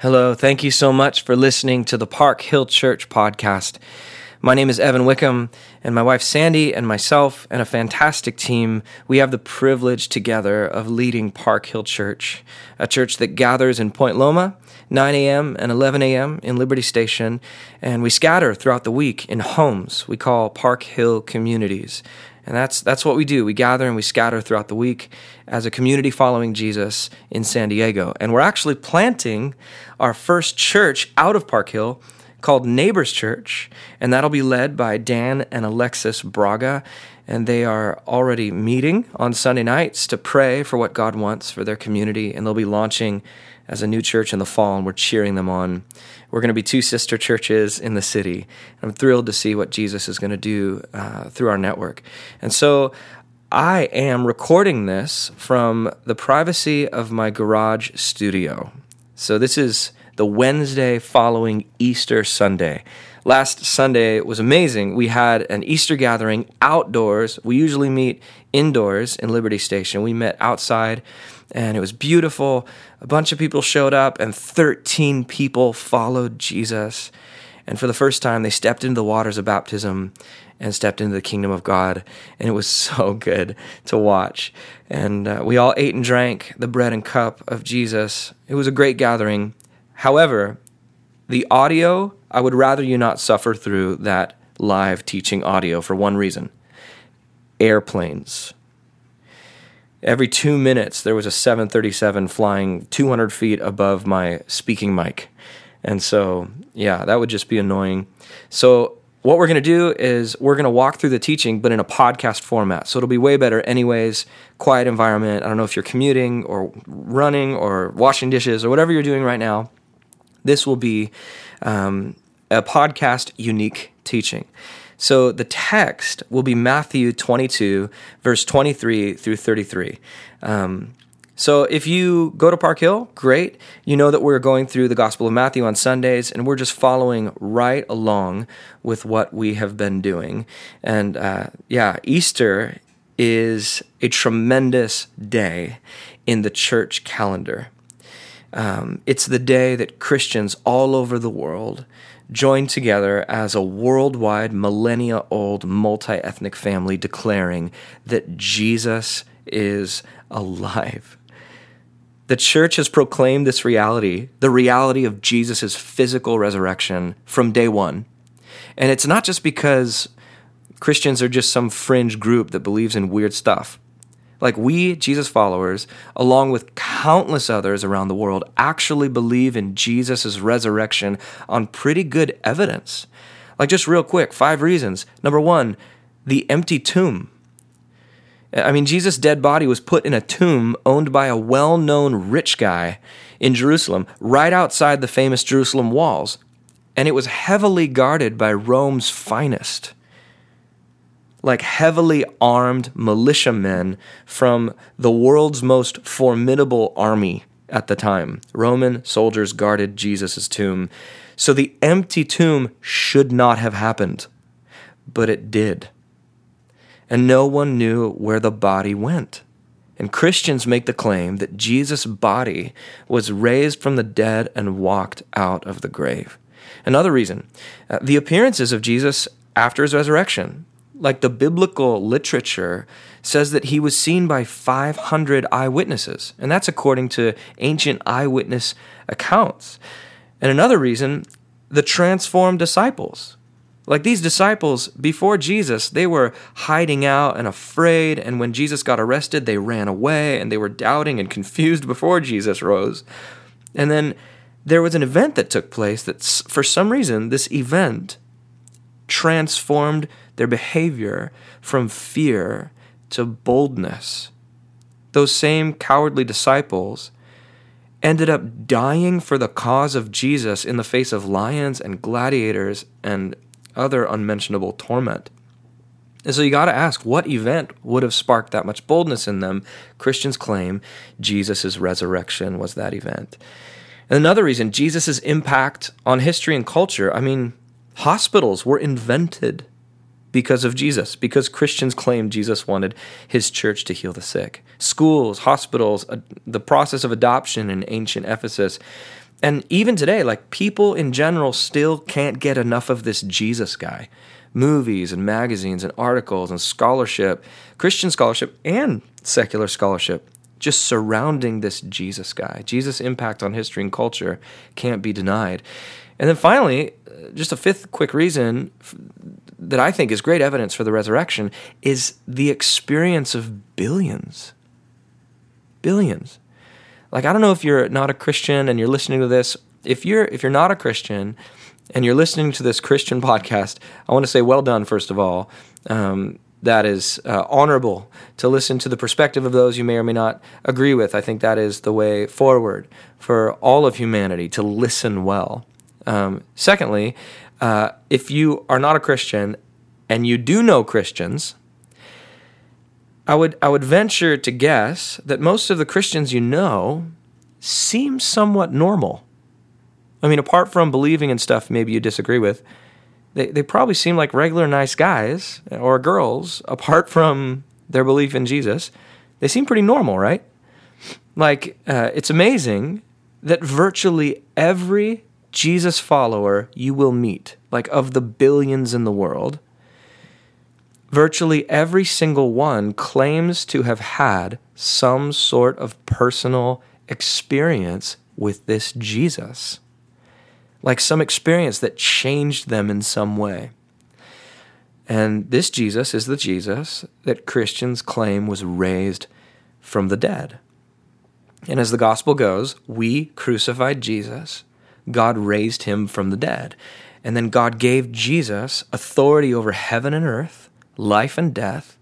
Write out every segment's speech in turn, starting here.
Hello, thank you so much for listening to the Park Hill Church podcast. My name is Evan Wickham, and my wife Sandy and myself and a fantastic team, we have the privilege together of leading Park Hill Church, a church that gathers in Point Loma, 9 a.m. and 11 a.m. in Liberty Station, and we scatter throughout the week in homes we call Park Hill communities. And that's that's what we do. We gather and we scatter throughout the week as a community following Jesus in San Diego. And we're actually planting our first church out of Park Hill called Neighbors Church, and that'll be led by Dan and Alexis Braga. And they are already meeting on Sunday nights to pray for what God wants for their community. And they'll be launching as a new church in the fall, and we're cheering them on. We're going to be two sister churches in the city. I'm thrilled to see what Jesus is going to do uh, through our network. And so I am recording this from the privacy of my garage studio. So this is the Wednesday following Easter Sunday. Last Sunday was amazing. We had an Easter gathering outdoors. We usually meet indoors in Liberty Station. We met outside and it was beautiful. A bunch of people showed up, and 13 people followed Jesus. And for the first time, they stepped into the waters of baptism and stepped into the kingdom of God. And it was so good to watch. And uh, we all ate and drank the bread and cup of Jesus. It was a great gathering. However, the audio, I would rather you not suffer through that live teaching audio for one reason airplanes. Every two minutes, there was a 737 flying 200 feet above my speaking mic. And so, yeah, that would just be annoying. So, what we're going to do is we're going to walk through the teaching, but in a podcast format. So, it'll be way better, anyways. Quiet environment. I don't know if you're commuting or running or washing dishes or whatever you're doing right now. This will be um, a podcast unique teaching. So the text will be Matthew 22, verse 23 through 33. Um, so if you go to Park Hill, great. You know that we're going through the Gospel of Matthew on Sundays, and we're just following right along with what we have been doing. And uh, yeah, Easter is a tremendous day in the church calendar. Um, it's the day that Christians all over the world join together as a worldwide, millennia old, multi ethnic family declaring that Jesus is alive. The church has proclaimed this reality, the reality of Jesus' physical resurrection, from day one. And it's not just because Christians are just some fringe group that believes in weird stuff. Like we, Jesus followers, along with countless others around the world, actually believe in Jesus' resurrection on pretty good evidence. Like, just real quick, five reasons. Number one, the empty tomb. I mean, Jesus' dead body was put in a tomb owned by a well known rich guy in Jerusalem, right outside the famous Jerusalem walls. And it was heavily guarded by Rome's finest like heavily armed militiamen from the world's most formidable army at the time. Roman soldiers guarded Jesus' tomb. So the empty tomb should not have happened, but it did. And no one knew where the body went. And Christians make the claim that Jesus' body was raised from the dead and walked out of the grave. Another reason, uh, the appearances of Jesus after his resurrection like the biblical literature says that he was seen by 500 eyewitnesses and that's according to ancient eyewitness accounts. And another reason the transformed disciples. Like these disciples before jesus they were hiding out and afraid and when jesus got arrested they ran away and they were doubting and confused before jesus rose. And then there was an event that took place that for some reason this event transformed their behavior from fear to boldness. Those same cowardly disciples ended up dying for the cause of Jesus in the face of lions and gladiators and other unmentionable torment. And so you got to ask what event would have sparked that much boldness in them? Christians claim Jesus' resurrection was that event. And another reason, Jesus' impact on history and culture. I mean, hospitals were invented because of Jesus, because Christians claim Jesus wanted his church to heal the sick. Schools, hospitals, uh, the process of adoption in ancient Ephesus, And even today, like people in general still can't get enough of this Jesus guy. Movies and magazines and articles and scholarship, Christian scholarship and secular scholarship, just surrounding this Jesus guy. Jesus' impact on history and culture can't be denied. And then finally, just a fifth quick reason that I think is great evidence for the resurrection is the experience of billions. Billions. Like I don't know if you're not a Christian and you're listening to this. If you're if you're not a Christian and you're listening to this Christian podcast, I want to say well done first of all. Um, that is uh, honorable to listen to the perspective of those you may or may not agree with. I think that is the way forward for all of humanity to listen well. Um, secondly, uh, if you are not a Christian and you do know Christians, I would I would venture to guess that most of the Christians you know seem somewhat normal. I mean, apart from believing in stuff maybe you disagree with, they, they probably seem like regular nice guys or girls, apart from their belief in Jesus. They seem pretty normal, right? Like, uh, it's amazing that virtually every Jesus follower you will meet, like of the billions in the world, virtually every single one claims to have had some sort of personal experience with this Jesus. Like some experience that changed them in some way. And this Jesus is the Jesus that Christians claim was raised from the dead. And as the gospel goes, we crucified Jesus God raised him from the dead. And then God gave Jesus authority over heaven and earth, life and death.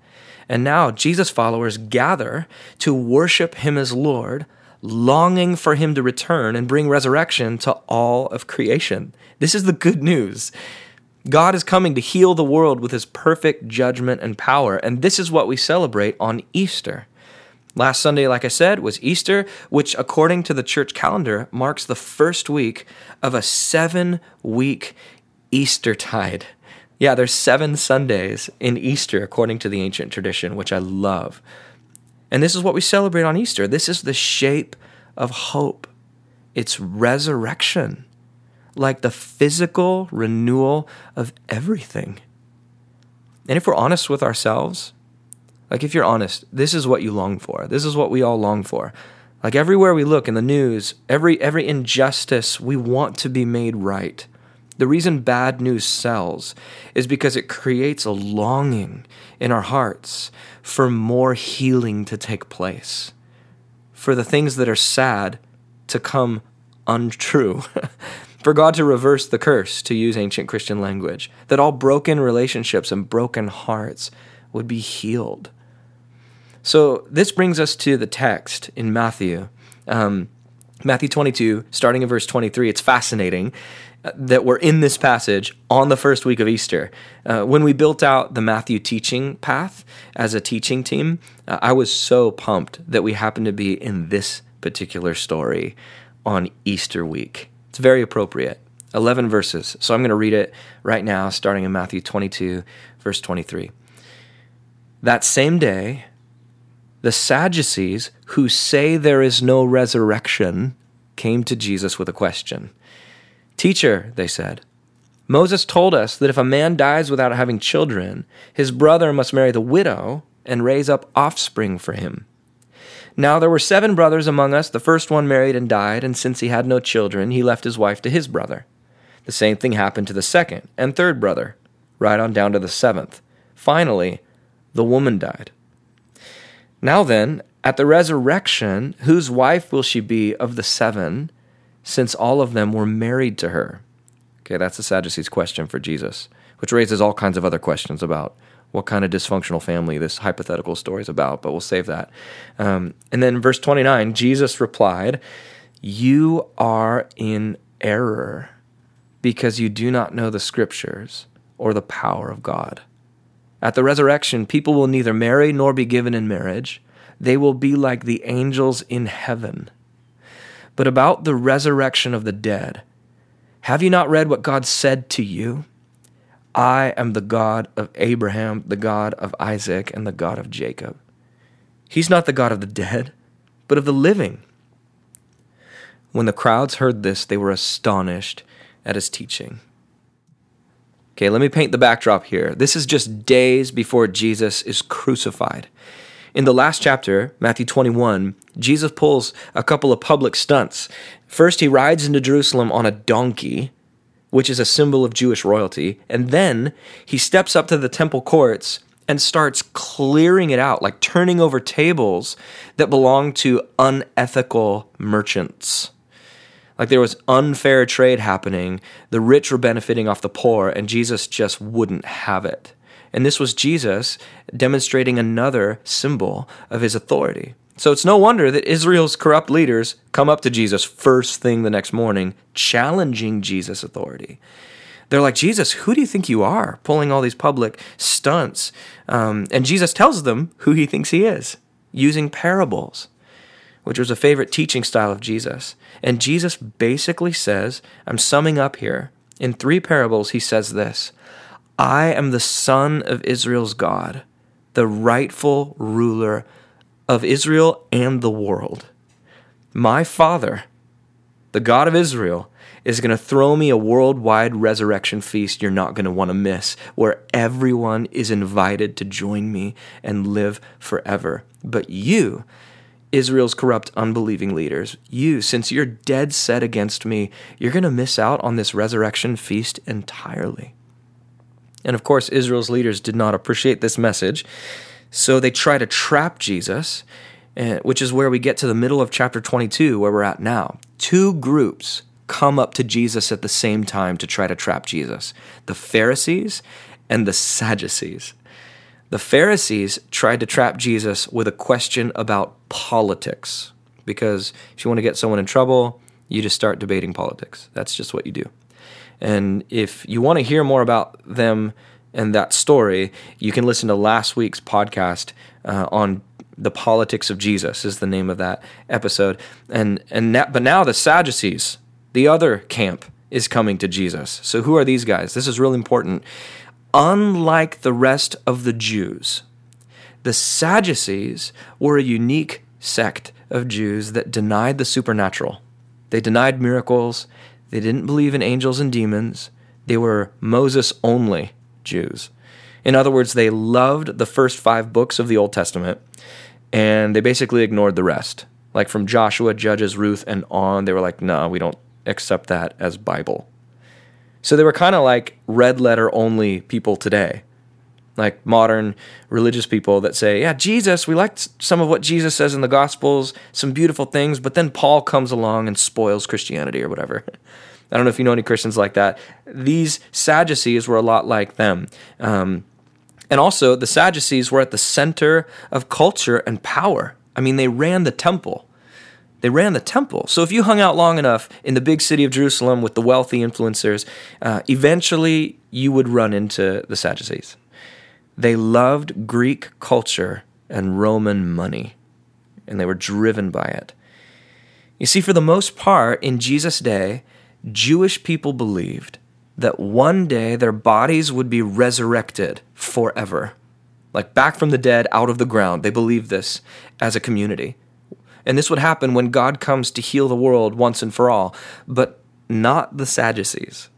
And now Jesus' followers gather to worship him as Lord, longing for him to return and bring resurrection to all of creation. This is the good news. God is coming to heal the world with his perfect judgment and power. And this is what we celebrate on Easter. Last Sunday, like I said, was Easter, which, according to the church calendar, marks the first week of a seven week Easter tide. Yeah, there's seven Sundays in Easter, according to the ancient tradition, which I love. And this is what we celebrate on Easter. This is the shape of hope. It's resurrection, like the physical renewal of everything. And if we're honest with ourselves, like, if you're honest, this is what you long for. This is what we all long for. Like everywhere we look in the news, every every injustice, we want to be made right. The reason bad news sells is because it creates a longing in our hearts for more healing to take place, for the things that are sad to come untrue, for God to reverse the curse, to use ancient Christian language, that all broken relationships and broken hearts would be healed. So this brings us to the text in Matthew. Um, Matthew 22, starting in verse 23. It's fascinating uh, that we're in this passage on the first week of Easter. Uh, when we built out the Matthew teaching path as a teaching team, uh, I was so pumped that we happened to be in this particular story on Easter week. It's very appropriate. 11 verses. So I'm going to read it right now, starting in Matthew 22, verse 23. That same day, the Sadducees, who say there is no resurrection, came to Jesus with a question. Teacher, they said, Moses told us that if a man dies without having children, his brother must marry the widow and raise up offspring for him. Now there were seven brothers among us. The first one married and died, and since he had no children, he left his wife to his brother. The same thing happened to the second and third brother, right on down to the seventh. Finally, the woman died. Now then, at the resurrection, whose wife will she be of the seven, since all of them were married to her? Okay, that's the Sadducees' question for Jesus, which raises all kinds of other questions about what kind of dysfunctional family this hypothetical story is about, but we'll save that. Um, and then verse 29, Jesus replied, You are in error because you do not know the scriptures or the power of God. At the resurrection, people will neither marry nor be given in marriage. They will be like the angels in heaven. But about the resurrection of the dead, have you not read what God said to you? I am the God of Abraham, the God of Isaac, and the God of Jacob. He's not the God of the dead, but of the living. When the crowds heard this, they were astonished at his teaching. Okay, let me paint the backdrop here. This is just days before Jesus is crucified. In the last chapter, Matthew 21, Jesus pulls a couple of public stunts. First, he rides into Jerusalem on a donkey, which is a symbol of Jewish royalty, and then he steps up to the temple courts and starts clearing it out, like turning over tables that belong to unethical merchants. Like there was unfair trade happening, the rich were benefiting off the poor, and Jesus just wouldn't have it. And this was Jesus demonstrating another symbol of his authority. So it's no wonder that Israel's corrupt leaders come up to Jesus first thing the next morning, challenging Jesus' authority. They're like, Jesus, who do you think you are? Pulling all these public stunts. Um, and Jesus tells them who he thinks he is, using parables, which was a favorite teaching style of Jesus. And Jesus basically says, I'm summing up here. In three parables, he says this I am the Son of Israel's God, the rightful ruler of Israel and the world. My Father, the God of Israel, is going to throw me a worldwide resurrection feast you're not going to want to miss, where everyone is invited to join me and live forever. But you, Israel's corrupt, unbelieving leaders, you, since you're dead set against me, you're going to miss out on this resurrection feast entirely. And of course, Israel's leaders did not appreciate this message, so they try to trap Jesus, eh, which is where we get to the middle of chapter 22, where we're at now. Two groups come up to Jesus at the same time to try to trap Jesus the Pharisees and the Sadducees. The Pharisees tried to trap Jesus with a question about politics because if you want to get someone in trouble, you just start debating politics. That's just what you do. And if you want to hear more about them and that story, you can listen to last week's podcast uh, on the politics of Jesus is the name of that episode. And and that, but now the Sadducees the other camp is coming to Jesus. So, who are these guys? This is really important. Unlike the rest of the Jews, the Sadducees were a unique sect of Jews that denied the supernatural. They denied miracles. They didn't believe in angels and demons. They were Moses only Jews. In other words, they loved the first five books of the Old Testament and they basically ignored the rest. Like from Joshua, Judges, Ruth, and on, they were like, no, nah, we don't accept that as Bible. So they were kind of like red letter only people today, like modern religious people that say, yeah, Jesus, we liked some of what Jesus says in the Gospels, some beautiful things, but then Paul comes along and spoils Christianity or whatever. I don't know if you know any Christians like that. These Sadducees were a lot like them. Um, and also, the Sadducees were at the center of culture and power. I mean, they ran the temple. They ran the temple. So if you hung out long enough in the big city of Jerusalem with the wealthy influencers, uh, eventually you would run into the Sadducees. They loved Greek culture and Roman money, and they were driven by it. You see, for the most part, in Jesus' day, Jewish people believed that one day their bodies would be resurrected forever. Like back from the dead, out of the ground. They believed this as a community. And this would happen when God comes to heal the world once and for all. But not the Sadducees.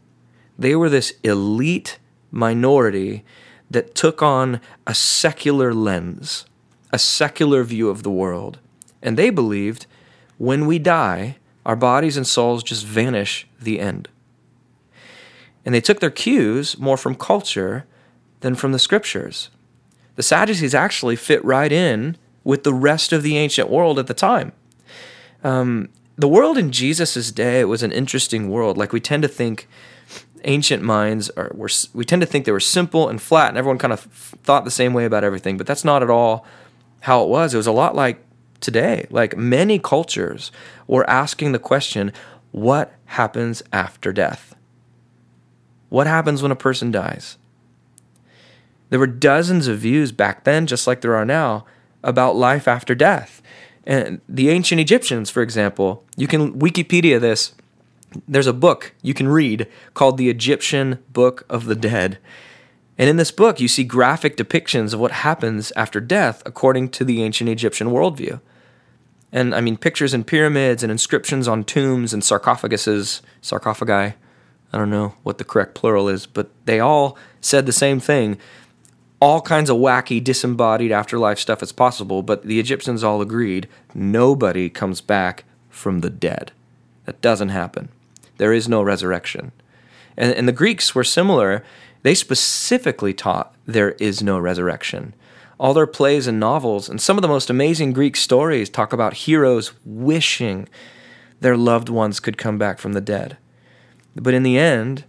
They were this elite minority that took on a secular lens, a secular view of the world. And they believed when we die, our bodies and souls just vanish the end. And they took their cues more from culture than from the scriptures. The Sadducees actually fit right in with the rest of the ancient world at the time. Um, the world in Jesus' day was an interesting world. Like we tend to think ancient minds are, were, we tend to think they were simple and flat, and everyone kind of thought the same way about everything. But that's not at all how it was. It was a lot like today. Like many cultures were asking the question, what happens after death? What happens when a person dies? There were dozens of views back then, just like there are now, about life after death. And the ancient Egyptians, for example, you can Wikipedia this. There's a book you can read called the Egyptian Book of the Dead. And in this book, you see graphic depictions of what happens after death according to the ancient Egyptian worldview. And I mean, pictures in pyramids and inscriptions on tombs and sarcophaguses, sarcophagi, I don't know what the correct plural is, but they all said the same thing. All kinds of wacky, disembodied afterlife stuff is possible, but the Egyptians all agreed nobody comes back from the dead. That doesn't happen. There is no resurrection. And, and the Greeks were similar. They specifically taught there is no resurrection. All their plays and novels, and some of the most amazing Greek stories talk about heroes wishing their loved ones could come back from the dead. But in the end,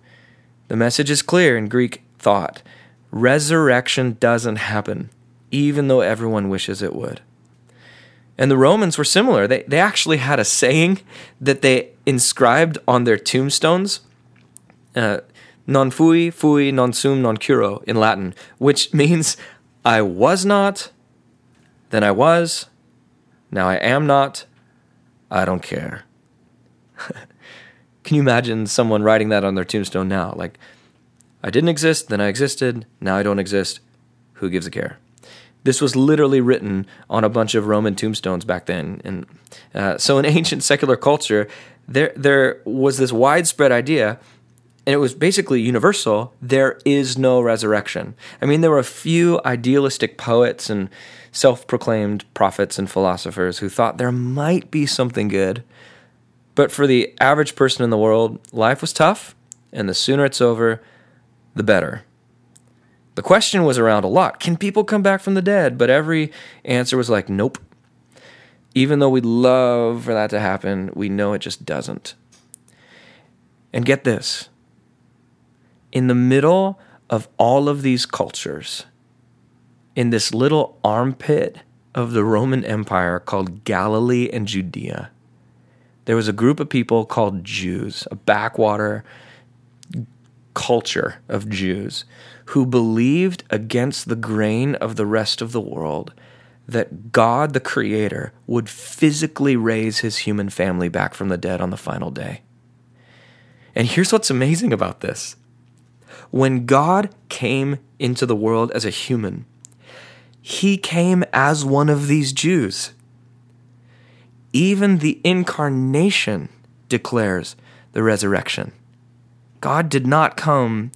the message is clear in Greek thought resurrection doesn't happen, even though everyone wishes it would. And the Romans were similar. They, they actually had a saying that they inscribed on their tombstones uh, non fui, fui, non sum, non curo in Latin, which means I was not, then I was, now I am not, I don't care. Can you imagine someone writing that on their tombstone now? Like, I didn't exist, then I existed, now I don't exist. Who gives a care? This was literally written on a bunch of Roman tombstones back then. And uh, so, in ancient secular culture, there there was this widespread idea and it was basically universal there is no resurrection. I mean, there were a few idealistic poets and self proclaimed prophets and philosophers who thought there might be something good. But for the average person in the world, life was tough, and the sooner it's over, the better. The question was around a lot can people come back from the dead? But every answer was like, nope. Even though we'd love for that to happen, we know it just doesn't. And get this in the middle of all of these cultures, in this little armpit of the Roman Empire called Galilee and Judea, there was a group of people called Jews, a backwater culture of Jews who believed against the grain of the rest of the world that God, the Creator, would physically raise his human family back from the dead on the final day. And here's what's amazing about this when God came into the world as a human, he came as one of these Jews. Even the incarnation declares the resurrection. God did not come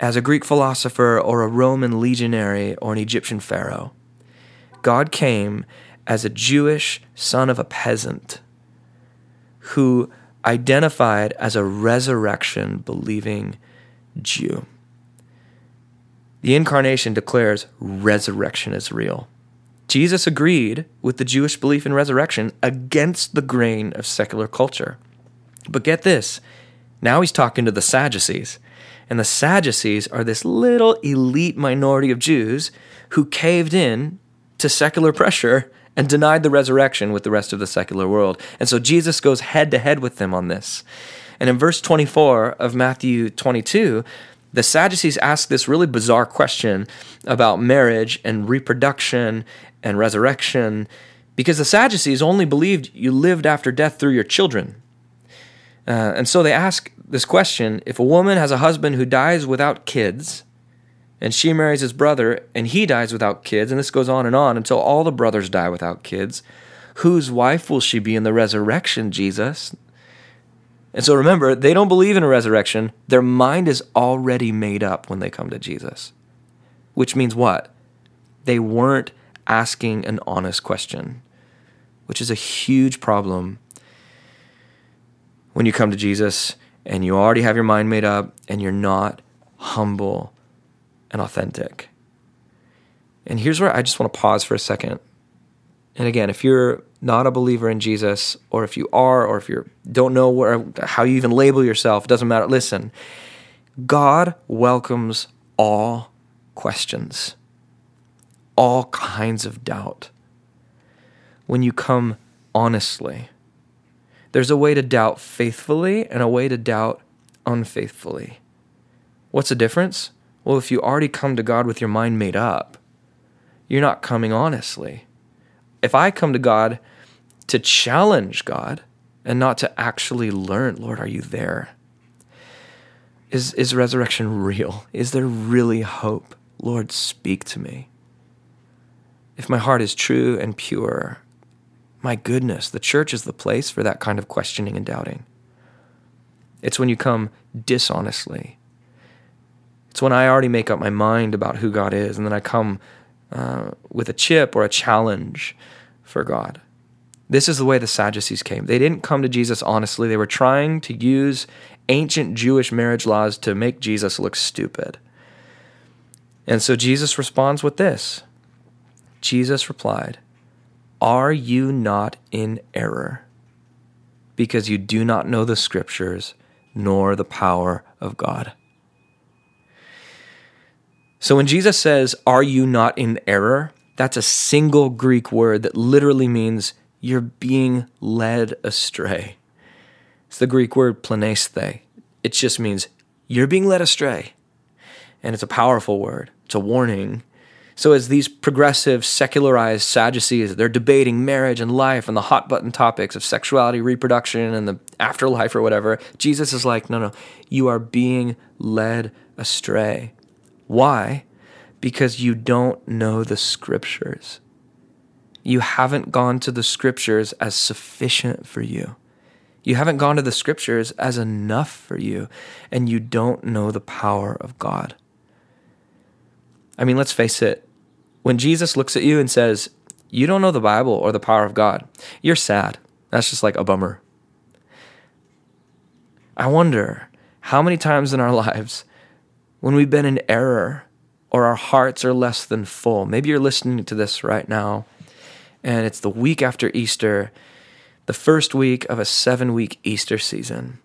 as a Greek philosopher or a Roman legionary or an Egyptian pharaoh. God came as a Jewish son of a peasant who identified as a resurrection believing Jew. The incarnation declares resurrection is real. Jesus agreed with the Jewish belief in resurrection against the grain of secular culture. But get this now he's talking to the Sadducees. And the Sadducees are this little elite minority of Jews who caved in to secular pressure and denied the resurrection with the rest of the secular world. And so Jesus goes head to head with them on this. And in verse 24 of Matthew 22, the Sadducees ask this really bizarre question about marriage and reproduction and resurrection because the Sadducees only believed you lived after death through your children. Uh, and so they ask this question if a woman has a husband who dies without kids, and she marries his brother, and he dies without kids, and this goes on and on until all the brothers die without kids, whose wife will she be in the resurrection, Jesus? And so remember, they don't believe in a resurrection. Their mind is already made up when they come to Jesus. Which means what? They weren't asking an honest question, which is a huge problem when you come to Jesus and you already have your mind made up and you're not humble and authentic. And here's where I just want to pause for a second. And again, if you're not a believer in Jesus, or if you are, or if you don't know where, how you even label yourself, it doesn't matter. Listen, God welcomes all questions, all kinds of doubt. When you come honestly, there's a way to doubt faithfully and a way to doubt unfaithfully. What's the difference? Well, if you already come to God with your mind made up, you're not coming honestly. If I come to God to challenge God and not to actually learn, Lord, are you there? Is, is resurrection real? Is there really hope? Lord, speak to me. If my heart is true and pure, My goodness, the church is the place for that kind of questioning and doubting. It's when you come dishonestly. It's when I already make up my mind about who God is, and then I come uh, with a chip or a challenge for God. This is the way the Sadducees came. They didn't come to Jesus honestly. They were trying to use ancient Jewish marriage laws to make Jesus look stupid. And so Jesus responds with this Jesus replied, Are you not in error? Because you do not know the scriptures nor the power of God. So when Jesus says, Are you not in error? That's a single Greek word that literally means you're being led astray. It's the Greek word planesthe. It just means you're being led astray. And it's a powerful word, it's a warning. So, as these progressive, secularized Sadducees, they're debating marriage and life and the hot button topics of sexuality, reproduction, and the afterlife or whatever, Jesus is like, no, no, you are being led astray. Why? Because you don't know the scriptures. You haven't gone to the scriptures as sufficient for you. You haven't gone to the scriptures as enough for you, and you don't know the power of God. I mean, let's face it. When Jesus looks at you and says, You don't know the Bible or the power of God, you're sad. That's just like a bummer. I wonder how many times in our lives when we've been in error or our hearts are less than full. Maybe you're listening to this right now and it's the week after Easter, the first week of a seven week Easter season.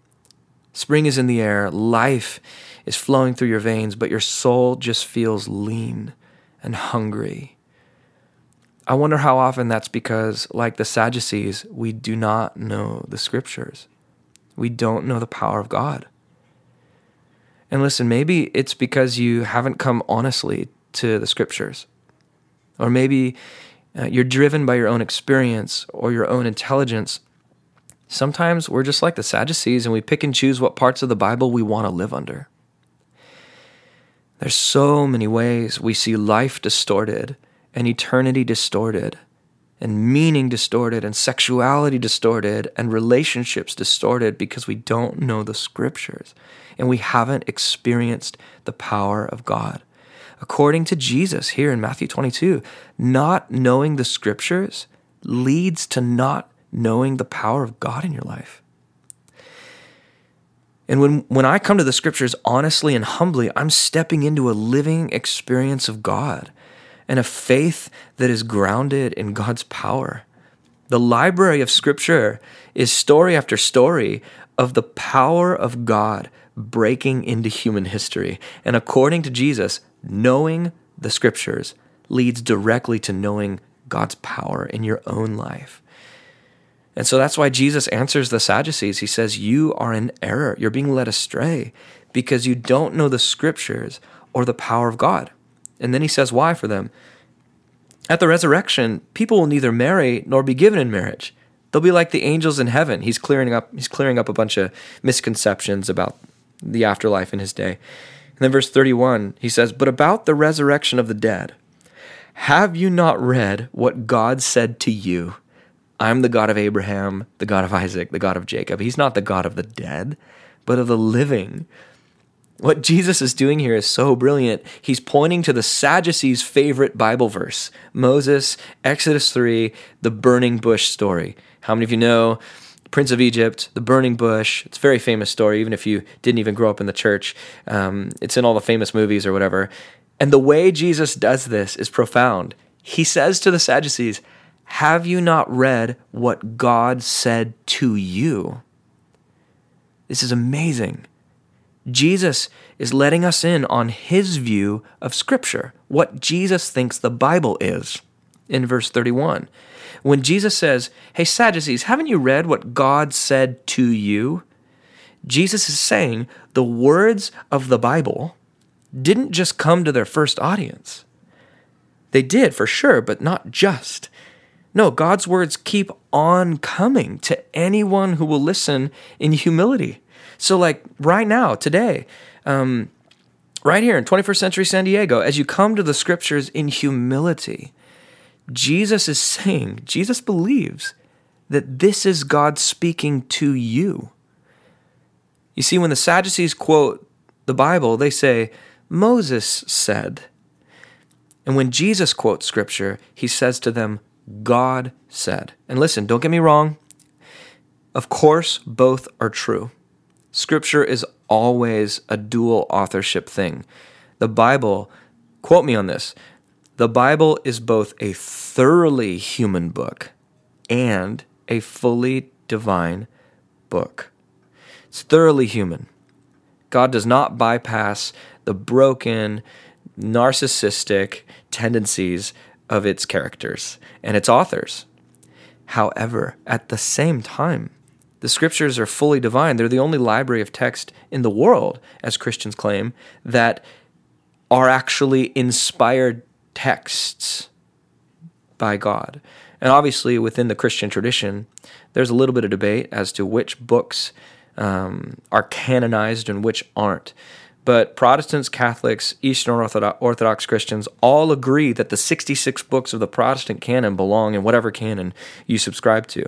Spring is in the air, life is flowing through your veins, but your soul just feels lean and hungry. I wonder how often that's because, like the Sadducees, we do not know the scriptures. We don't know the power of God. And listen, maybe it's because you haven't come honestly to the scriptures. Or maybe uh, you're driven by your own experience or your own intelligence. Sometimes we're just like the Sadducees and we pick and choose what parts of the Bible we want to live under. There's so many ways we see life distorted and eternity distorted and meaning distorted and sexuality distorted and relationships distorted because we don't know the scriptures and we haven't experienced the power of God according to Jesus here in Matthew 22, not knowing the scriptures leads to not knowing the power of God in your life. And when, when I come to the scriptures honestly and humbly, I'm stepping into a living experience of God and a faith that is grounded in God's power. The library of scripture is story after story of the power of God breaking into human history. And according to Jesus, knowing the scriptures leads directly to knowing God's power in your own life. And so that's why Jesus answers the Sadducees. He says, You are in error. You're being led astray because you don't know the scriptures or the power of God. And then he says, Why for them? At the resurrection, people will neither marry nor be given in marriage. They'll be like the angels in heaven. He's clearing up, he's clearing up a bunch of misconceptions about the afterlife in his day. And then verse 31, he says, But about the resurrection of the dead, have you not read what God said to you? I'm the God of Abraham, the God of Isaac, the God of Jacob. He's not the God of the dead, but of the living. What Jesus is doing here is so brilliant. He's pointing to the Sadducees' favorite Bible verse Moses, Exodus 3, the burning bush story. How many of you know Prince of Egypt, the burning bush. It's a very famous story, even if you didn't even grow up in the church. Um, it's in all the famous movies or whatever. And the way Jesus does this is profound. He says to the Sadducees, Have you not read what God said to you? This is amazing. Jesus is letting us in on his view of Scripture, what Jesus thinks the Bible is in verse 31. When Jesus says, Hey, Sadducees, haven't you read what God said to you? Jesus is saying the words of the Bible didn't just come to their first audience. They did, for sure, but not just. No, God's words keep on coming to anyone who will listen in humility. So, like right now, today, um, right here in 21st century San Diego, as you come to the scriptures in humility, Jesus is saying, Jesus believes that this is God speaking to you. You see, when the Sadducees quote the Bible, they say, Moses said. And when Jesus quotes scripture, he says to them, God said. And listen, don't get me wrong. Of course, both are true. Scripture is always a dual authorship thing. The Bible, quote me on this, the Bible is both a thoroughly human book and a fully divine book. It's thoroughly human. God does not bypass the broken, narcissistic tendencies of its characters and its authors. However, at the same time, the scriptures are fully divine. They're the only library of text in the world, as Christians claim, that are actually inspired texts by God. And obviously, within the Christian tradition, there's a little bit of debate as to which books um, are canonized and which aren't. But Protestants, Catholics, Eastern Orthodox Christians all agree that the 66 books of the Protestant canon belong in whatever canon you subscribe to.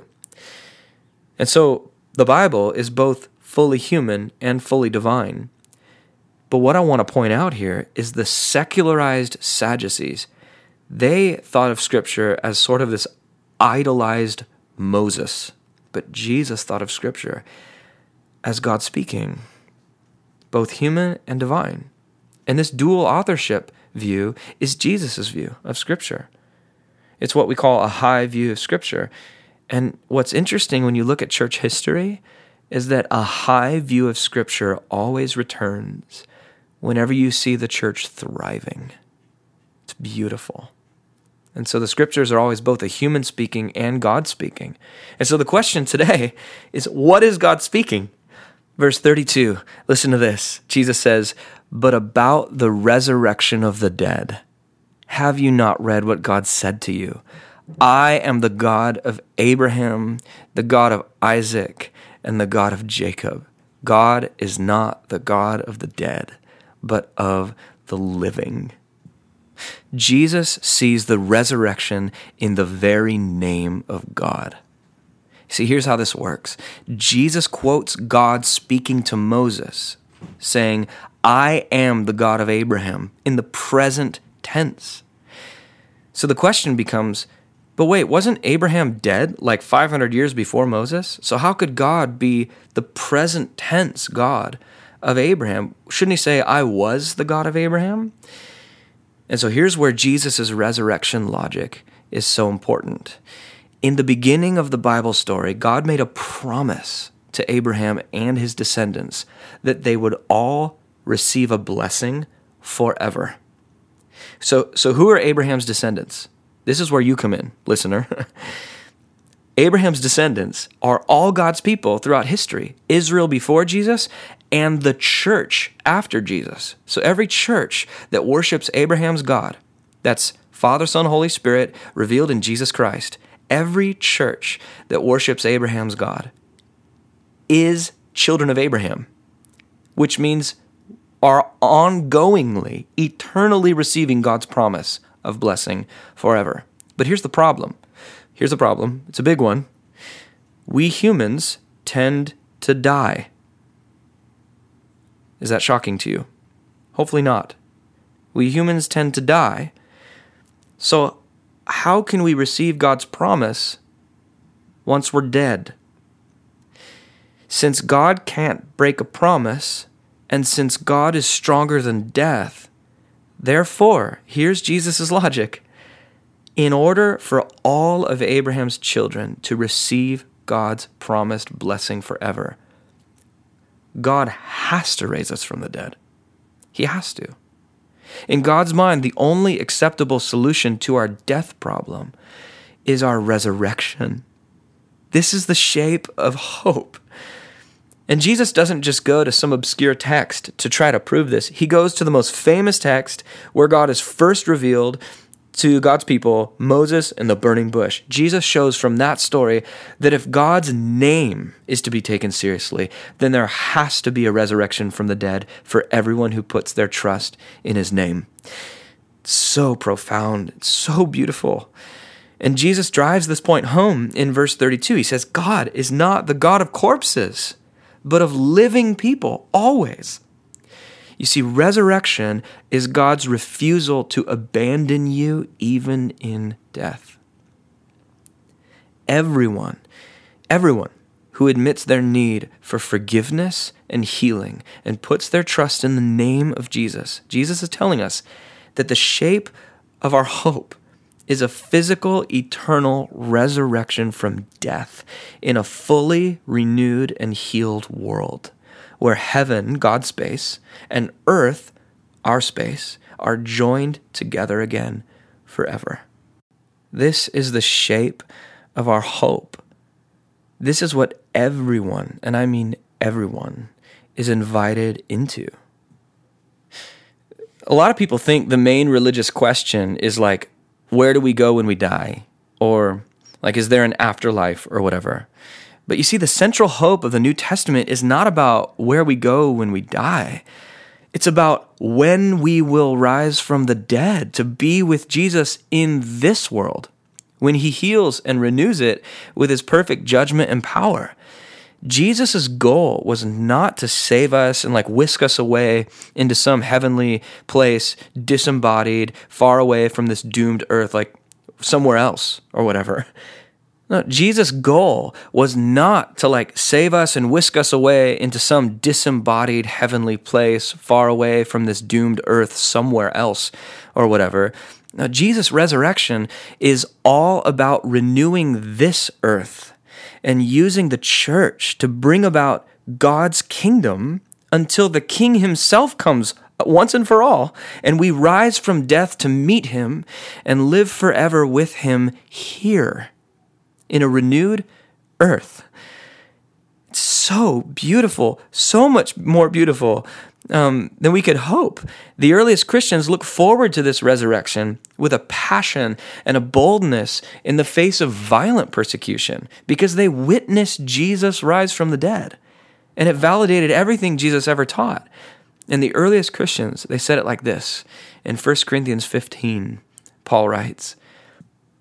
And so the Bible is both fully human and fully divine. But what I want to point out here is the secularized Sadducees. They thought of Scripture as sort of this idolized Moses, but Jesus thought of Scripture as God speaking, both human and divine. And this dual authorship view is Jesus' view of Scripture. It's what we call a high view of Scripture. And what's interesting when you look at church history is that a high view of Scripture always returns whenever you see the church thriving. It's beautiful. And so the scriptures are always both a human speaking and God speaking. And so the question today is what is God speaking? Verse 32, listen to this. Jesus says, But about the resurrection of the dead, have you not read what God said to you? I am the God of Abraham, the God of Isaac, and the God of Jacob. God is not the God of the dead, but of the living. Jesus sees the resurrection in the very name of God. See, here's how this works Jesus quotes God speaking to Moses, saying, I am the God of Abraham, in the present tense. So the question becomes, but wait, wasn't Abraham dead like 500 years before Moses? So how could God be the present tense God of Abraham? Shouldn't he say, I was the God of Abraham? And so here's where Jesus' resurrection logic is so important. In the beginning of the Bible story, God made a promise to Abraham and his descendants that they would all receive a blessing forever. So, so who are Abraham's descendants? This is where you come in, listener. Abraham's descendants are all God's people throughout history Israel before Jesus and the church after Jesus. So every church that worships Abraham's God, that's Father, Son, Holy Spirit revealed in Jesus Christ, every church that worships Abraham's God is children of Abraham, which means are ongoingly, eternally receiving God's promise of blessing forever. But here's the problem Here's the problem it's a big one. We humans tend to die. Is that shocking to you? Hopefully not. We humans tend to die. So, how can we receive God's promise once we're dead? Since God can't break a promise, and since God is stronger than death, therefore, here's Jesus' logic in order for all of Abraham's children to receive God's promised blessing forever, God has to raise us from the dead. He has to. In God's mind, the only acceptable solution to our death problem is our resurrection. This is the shape of hope. And Jesus doesn't just go to some obscure text to try to prove this. He goes to the most famous text where God is first revealed to God's people, Moses and the burning bush. Jesus shows from that story that if God's name is to be taken seriously, then there has to be a resurrection from the dead for everyone who puts their trust in his name. So profound, so beautiful. And Jesus drives this point home in verse 32. He says, God is not the God of corpses, but of living people always. You see, resurrection is God's refusal to abandon you even in death. Everyone, everyone who admits their need for forgiveness and healing and puts their trust in the name of Jesus, Jesus is telling us that the shape of our hope is a physical, eternal resurrection from death in a fully renewed and healed world where heaven, God's space, and earth, our space, are joined together again forever. This is the shape of our hope. This is what everyone, and I mean everyone, is invited into. A lot of people think the main religious question is like, where do we go when we die? Or like, is there an afterlife or whatever? But you see, the central hope of the New Testament is not about where we go when we die. It's about when we will rise from the dead to be with Jesus in this world, when he heals and renews it with his perfect judgment and power. Jesus' goal was not to save us and like whisk us away into some heavenly place, disembodied, far away from this doomed earth, like somewhere else or whatever. No, Jesus' goal was not to like save us and whisk us away into some disembodied heavenly place far away from this doomed earth somewhere else or whatever. Jesus' resurrection is all about renewing this earth and using the church to bring about God's kingdom until the king himself comes once and for all, and we rise from death to meet him and live forever with him here in a renewed earth. It's so beautiful, so much more beautiful um, than we could hope. The earliest Christians look forward to this resurrection with a passion and a boldness in the face of violent persecution because they witnessed Jesus rise from the dead. And it validated everything Jesus ever taught. And the earliest Christians, they said it like this in 1 Corinthians 15. Paul writes,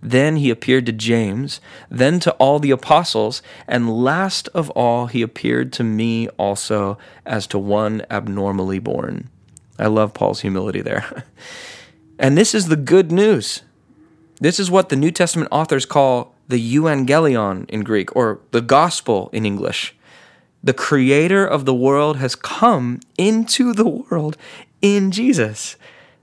Then he appeared to James, then to all the apostles, and last of all, he appeared to me also as to one abnormally born. I love Paul's humility there. and this is the good news. This is what the New Testament authors call the euangelion in Greek, or the gospel in English. The creator of the world has come into the world in Jesus.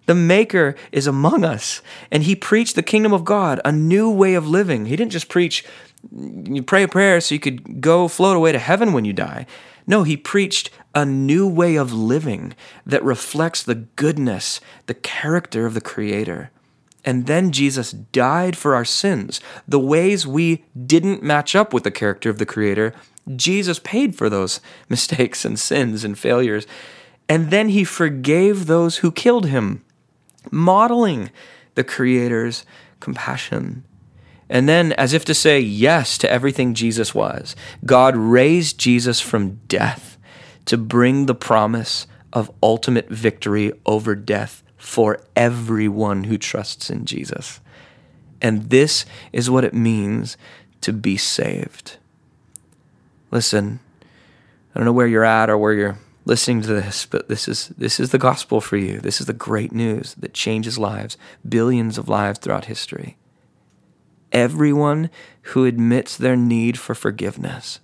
The Maker is among us, and He preached the kingdom of God, a new way of living. He didn't just preach, you pray a prayer so you could go float away to heaven when you die. No, He preached a new way of living that reflects the goodness, the character of the Creator. And then Jesus died for our sins. The ways we didn't match up with the character of the Creator, Jesus paid for those mistakes and sins and failures. And then he forgave those who killed him modeling the Creator's compassion. And then, as if to say yes to everything Jesus was, God raised Jesus from death to bring the promise of ultimate victory over death for everyone who trusts in Jesus. And this is what it means to be saved. Listen, I don't know where you're at or where you're listening to this, but this is this is the gospel for you. This is the great news that changes lives, billions of lives throughout history. Everyone who admits their need for forgiveness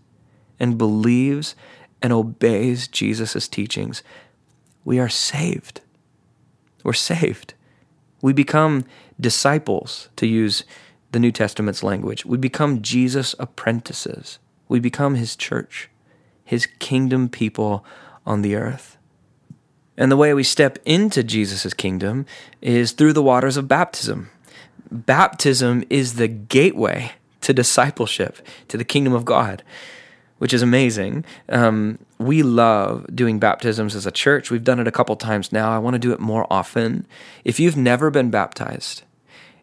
and believes and obeys Jesus' teachings, we are saved. We're saved. We become disciples, to use the New Testament's language. We become Jesus' apprentices. We become his church, his kingdom people on the earth. And the way we step into Jesus' kingdom is through the waters of baptism. Baptism is the gateway to discipleship, to the kingdom of God, which is amazing. Um, we love doing baptisms as a church. We've done it a couple times now. I want to do it more often. If you've never been baptized,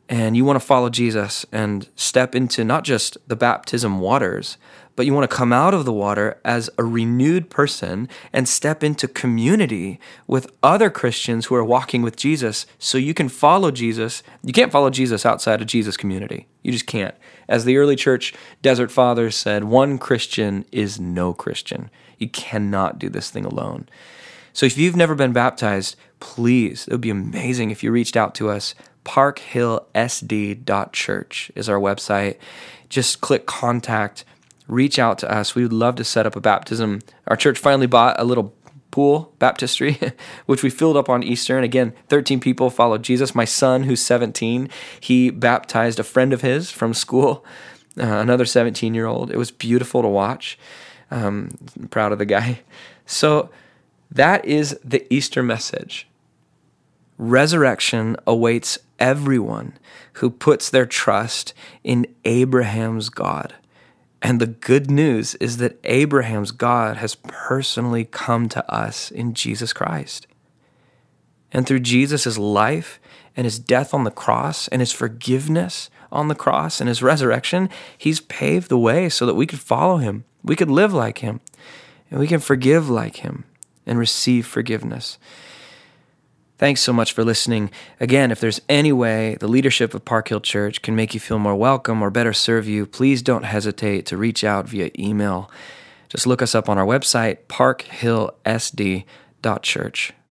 and you want to follow Jesus and step into not just the baptism waters, but you want to come out of the water as a renewed person and step into community with other Christians who are walking with Jesus so you can follow Jesus. You can't follow Jesus outside of Jesus' community. You just can't. As the early church desert fathers said, one Christian is no Christian. You cannot do this thing alone. So if you've never been baptized, please, it would be amazing if you reached out to us. parkhillsd.church is our website. Just click contact reach out to us. We would love to set up a baptism. Our church finally bought a little pool baptistry, which we filled up on Easter. And again, 13 people followed Jesus. My son, who's 17, he baptized a friend of his from school, uh, another 17 year old. It was beautiful to watch. Um, I'm proud of the guy. So that is the Easter message. Resurrection awaits everyone who puts their trust in Abraham's God. And the good news is that Abraham's God has personally come to us in Jesus Christ. And through Jesus' life and his death on the cross and his forgiveness on the cross and his resurrection, he's paved the way so that we could follow him. We could live like him and we can forgive like him and receive forgiveness. Thanks so much for listening. Again, if there's any way the leadership of Park Hill Church can make you feel more welcome or better serve you, please don't hesitate to reach out via email. Just look us up on our website, parkhillsd.church.